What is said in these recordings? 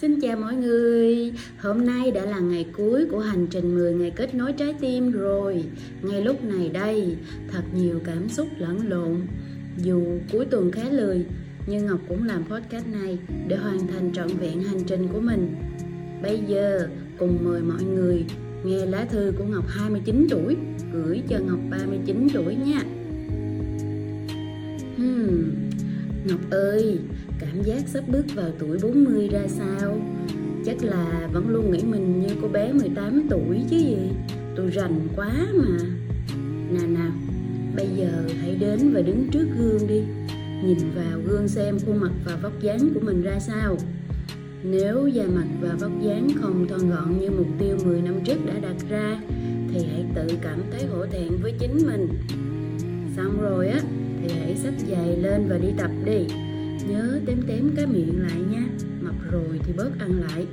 Xin chào mọi người, hôm nay đã là ngày cuối của hành trình 10 ngày kết nối trái tim rồi. Ngay lúc này đây, thật nhiều cảm xúc lẫn lộn. Dù cuối tuần khá lười, nhưng Ngọc cũng làm podcast này để hoàn thành trọn vẹn hành trình của mình. Bây giờ, cùng mời mọi người nghe lá thư của Ngọc 29 tuổi Gửi cho Ngọc 39 tuổi nha. Hmm, Ngọc ơi, cảm giác sắp bước vào tuổi 40 ra sao? Chắc là vẫn luôn nghĩ mình như cô bé 18 tuổi chứ gì? Tôi rành quá mà. Nào nào bây giờ hãy đến và đứng trước gương đi. Nhìn vào gương xem khuôn mặt và vóc dáng của mình ra sao. Nếu da mặt và vóc dáng không thon gọn như mục tiêu 10 năm trước đã đặt ra thì hãy tự cảm thấy hổ thẹn với chính mình. Xong rồi á thì hãy xách giày lên và đi tập đi Nhớ tém tém cái miệng lại nha, Mập rồi thì bớt ăn lại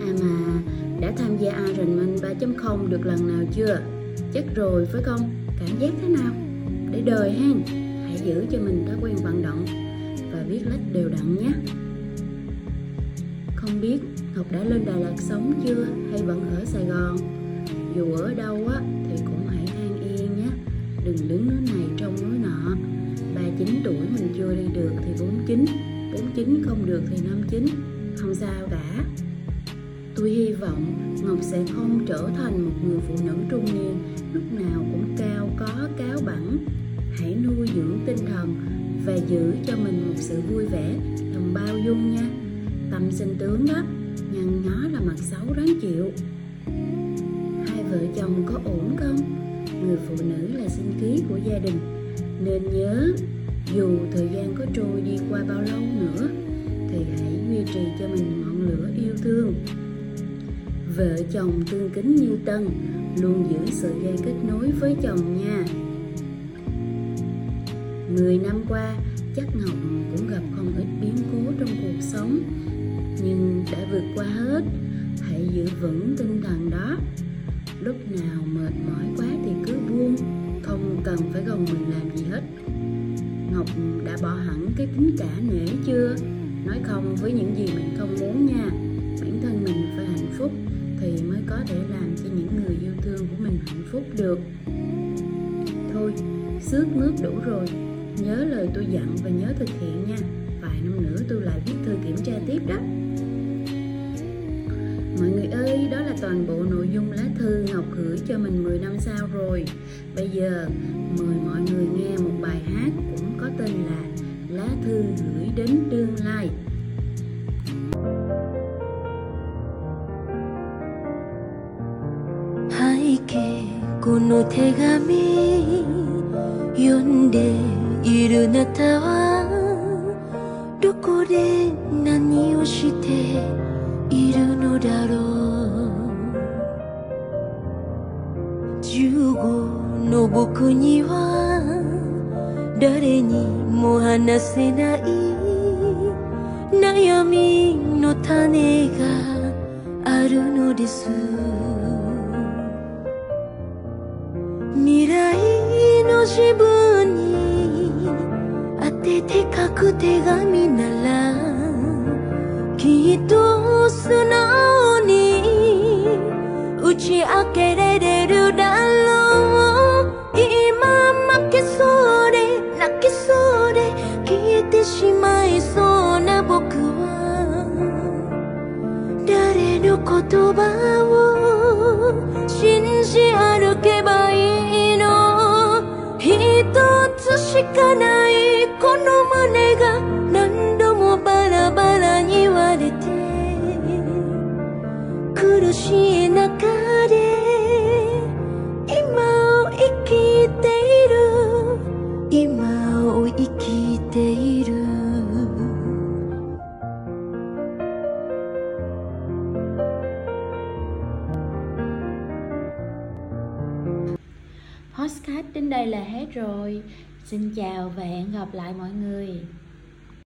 À mà, đã tham gia Ironman 3.0 được lần nào chưa? Chắc rồi phải không? Cảm giác thế nào? Để đời hen, Hãy giữ cho mình thói quen vận động Và viết lách đều đặn nhé Không biết Ngọc đã lên Đà Lạt sống chưa hay vẫn ở Sài Gòn? Dù ở đâu á thì cũng Đừng đứng núi này trong núi nọ. 39 tuổi mình chưa đi được thì 49 49 không được thì 59 Không sao cả. Tôi hy vọng Ngọc sẽ không trở thành một người phụ nữ trung niên, Lúc nào cũng cao có, cáo bẳng Hãy nuôi dưỡng tinh thần Và giữ cho mình một sự vui vẻ Lòng bao dung nha. Tâm sinh tướng đó, Nhăn nhó là mặt xấu đáng chịu. Hai vợ chồng có ổn không? Người phụ nữ là sinh khí của gia đình. Nên nhớ, dù thời gian có trôi đi qua bao lâu nữa, thì hãy duy trì cho mình ngọn lửa yêu thương. Vợ chồng tương kính như tân luôn giữ sợi dây kết nối với chồng nha. Mười năm qua, chắc ngọc cũng gặp không ít biến cố trong cuộc sống, nhưng đã vượt qua hết. Hãy giữ vững tinh thần đó. Lúc nào mệt mỏi quá không cần phải gồng mình làm gì hết. Ngọc đã bỏ hẳn cái tính cả nể chưa? Nói không với những gì mình không muốn nha. Bản thân mình phải hạnh phúc Thì mới có thể làm cho những người yêu thương của mình hạnh phúc được. Thôi, xước mướt đủ rồi. Nhớ lời tôi dặn và nhớ thực hiện nha. Vài năm nữa tôi lại viết thư kiểm tra tiếp đó. là toàn bộ nội dung lá thư Ngọc gửi cho mình 10 năm sau rồi. Bây giờ, mời mọi người nghe một bài hát cũng có tên là Lá thư gửi đến tương lai. Haike kono tegami Yonde iru nata wa Doko de nani o shite iru no daro 15の僕には誰にも話せない悩みの種があるのです。未来の自分に当てて書く手紙ならきっと素直打ち明けられるだろう今負けそうで泣きそうで消えてしまいそうな僕は誰の言葉を信じ歩けばいいの一つしかないこの胸が何度もバラバラに言われて苦しい中今を生きている Postcard đến đây là hết rồi Xin chào và hẹn gặp lại mọi người